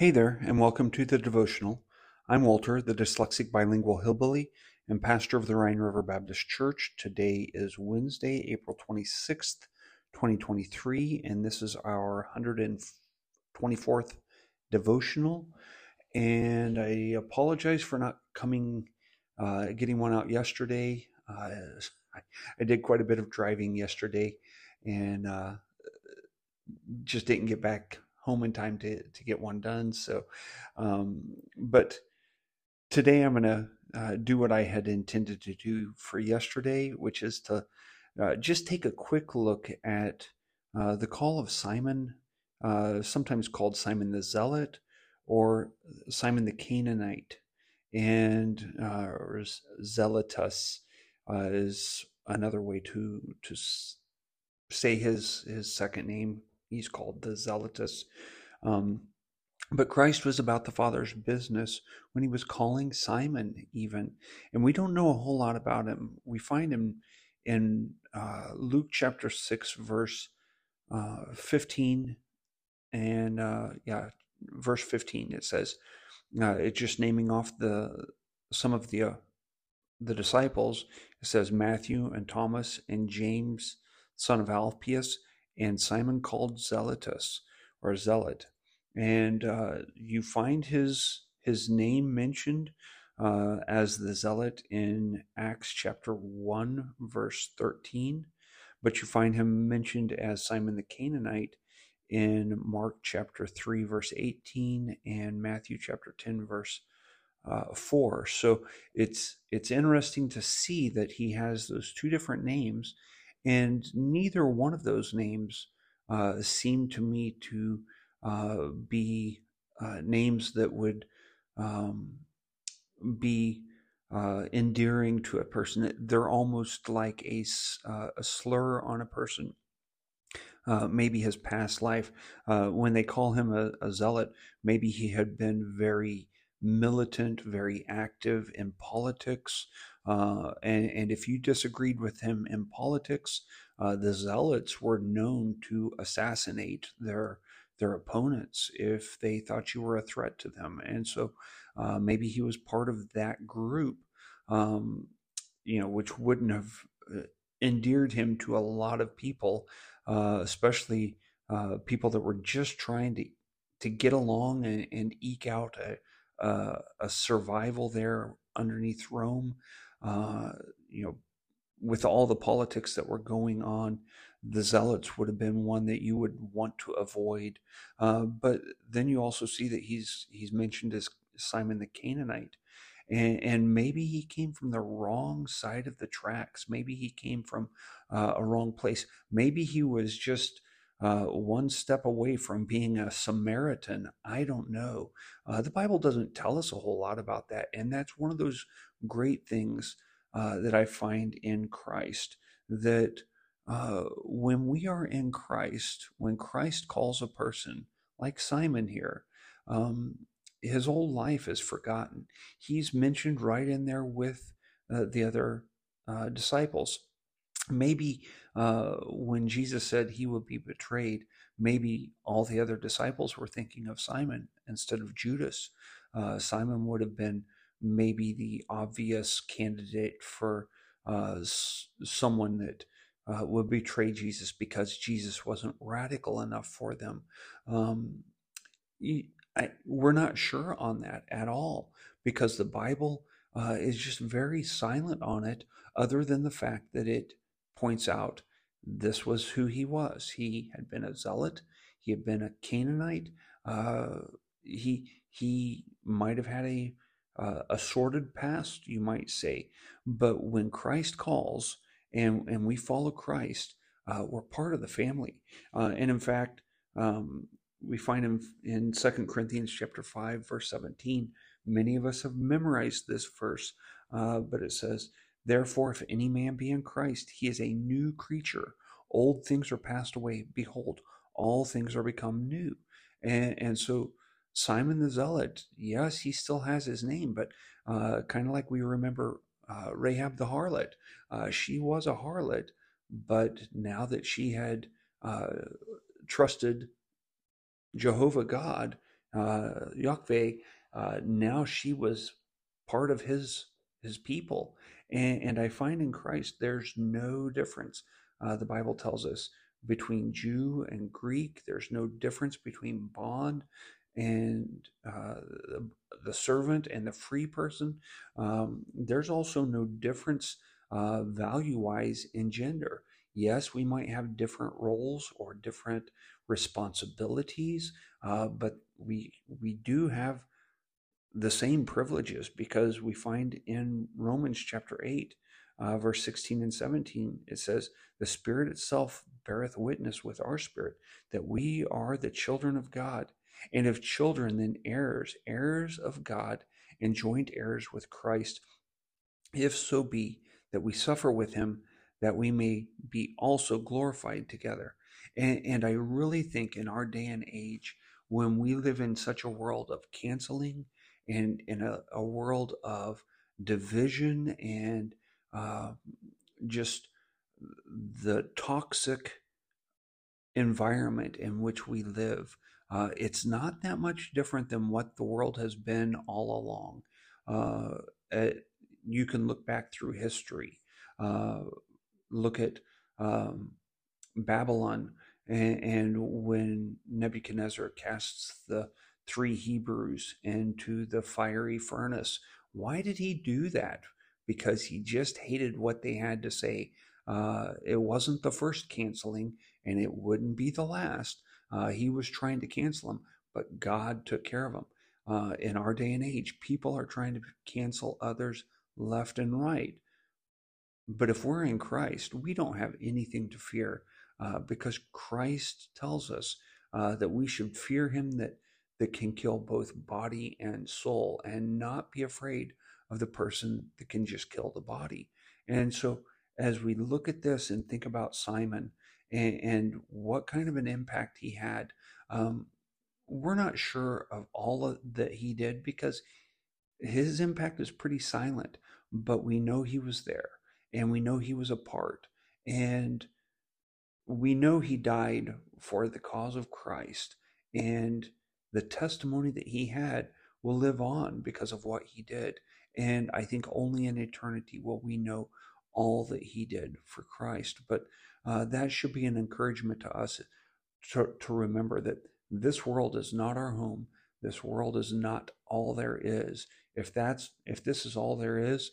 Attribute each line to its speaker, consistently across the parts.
Speaker 1: Hey there, and welcome to the devotional. I'm Walter, the dyslexic bilingual hillbilly and pastor of the Rhine River Baptist Church. Today is Wednesday, April 26th, 2023, and this is our 124th devotional. And I apologize for not coming, uh, getting one out yesterday. Uh, I, did quite a bit of driving yesterday and uh, just didn't get back home in time to to get one done. So, um, but today I'm going to uh, do what I had intended to do for yesterday, which is to uh, just take a quick look at uh, the call of Simon, uh, sometimes called Simon the Zealot or Simon the Canaanite, and uh, or Zelotes uh, is another way to to say his his second name he's called the Zelotes. Um, but Christ was about the Father's business when he was calling Simon, even. And we don't know a whole lot about him. We find him in uh, Luke chapter 6, verse uh, 15. And uh, yeah, verse 15, it says, uh, it's just naming off the some of the uh, the disciples. It says Matthew and Thomas and James, son of Alphaeus, and Simon called Zelotes or Zealot. And uh, you find his his name mentioned uh, as the Zealot in Acts chapter 1, verse 13, but you find him mentioned as Simon the Canaanite in Mark chapter 3, verse 18, and Matthew chapter 10, verse uh, 4. So it's it's interesting to see that he has those two different names and neither one of those names uh, seem to me to uh, be uh, names that would um, be uh, endearing to a person. They're almost like a, uh, a slur on a person. Uh, maybe his past life. when they call him a, a zealot, maybe he had been very militant, very active in politics. Uh, and, and if you disagreed with him in politics, uh, the zealots were known to assassinate their their opponents if they thought you were a threat to them. And so uh, maybe he was part of that group, um, you know, which wouldn't have uh, endeared him to a lot of people, uh, especially uh, people that were just trying to to get along and, and eke out a, uh, a survival there underneath Rome. Uh, you know, with all the politics that were going on, the zealots would have been one that you would want to avoid. Uh, but then you also see that he's he's mentioned as Simon the Canaanite. And, and, maybe he came from the wrong side of the tracks. Maybe he came from uh, a wrong place. Maybe he was just uh, one step away from being a Samaritan. I don't know. Uh, the Bible doesn't tell us a whole lot about that. And that's one of those great things uh, that I find in Christ that uh, when we are in Christ, when Christ calls a person, like Simon here, um, his whole life is forgotten. He's mentioned right in there with uh, the other uh, disciples maybe uh, when Jesus said he would be betrayed, maybe all the other disciples were thinking of Simon instead of Judas. Uh, Simon would have been maybe the obvious candidate for uh, s- someone that uh, would betray Jesus because Jesus wasn't radical enough for them. Um, I, we're not sure on that at all because the Bible uh, is just very silent on it, other than the fact that it points out this was who he was. He had been a zealot. He had been a Canaanite. Uh, he he might have had a uh, a sordid past, you might say, but when Christ calls and and we follow Christ, uh, we're part of the family. Uh, and in fact, um, we find him in Second Corinthians chapter five, verse seventeen. Many of us have memorized this verse, uh, but it says Therefore, if any man be in Christ, he is a new creature. Old things are passed away. Behold, all things are become new. And, and so, Simon the Zealot, yes, he still has his name, but uh, kind of like we remember uh, Rahab the harlot. Uh, she was a harlot, but now that she had uh, trusted Jehovah God, uh, Yahweh, uh, now she was part of his his people. And, and I find in Christ there's no difference. Uh, the Bible tells us between Jew and Greek, there's no difference between bond and uh, the, the, servant and the free person. Um, there's also no difference uh, value wise in gender. Yes, we might have different roles or different responsibilities, uh, but we we do have the same privileges because we find in Romans chapter 8, uh, verse 16 and 17, it says, The Spirit itself beareth witness with our spirit that we are the children of God. And if children, then heirs, heirs of God, and joint heirs with Christ, if so be that we suffer with him, that we may be also glorified together. And, and I really think in our day and age, when we live in such a world of canceling and in a, a world of division and uh, just the toxic environment in which we live, uh, it's not that much different than what the world has been all along. Uh, it, you can look back through history, uh, look at um, Babylon, and, and, when Nebuchadnezzar casts the three Hebrews into the fiery furnace. Why did he do that? Because he just hated what they had to say. Uh, it wasn't the first canceling, and it wouldn't be the last. Uh, he was trying to cancel them, but God took care of them. Uh, in our day and age, people are trying to cancel others left and right. But if we're in Christ, we don't have anything to fear uh, because Christ tells us uh, that we should fear him that, that can kill both body and soul and not be afraid of the person that can just kill the body. And so, as we look at this and think about Simon and, and what kind of an impact he had, um, we're not sure of all of that he did because his impact is pretty silent, but we know he was there and we know he was a part. And we know he died for the cause of Christ. And the testimony that he had will live on because of what he did. And I think only in eternity will we know all that he did for Christ. But uh, that should be an encouragement to us to, to remember that this world is not our home. This world is not all there is. If that's if this is all there is,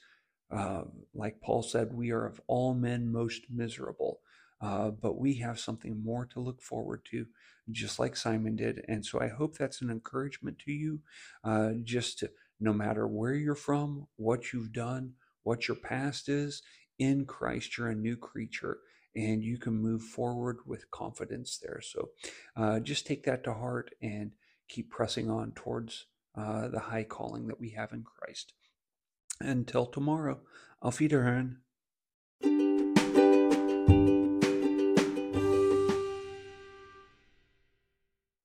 Speaker 1: uh, like Paul said, we are of all men most miserable. Uh, but we have something more to look forward to, just like Simon did. And so I hope that's an encouragement to you, uh, just to no matter where you're from, what you've done, what your past is, in Christ, you're a new creature and you can move forward with confidence there. So uh, just take that to heart and keep pressing on towards uh, the high calling that we have in Christ. Until tomorrow, auf Wiederhören.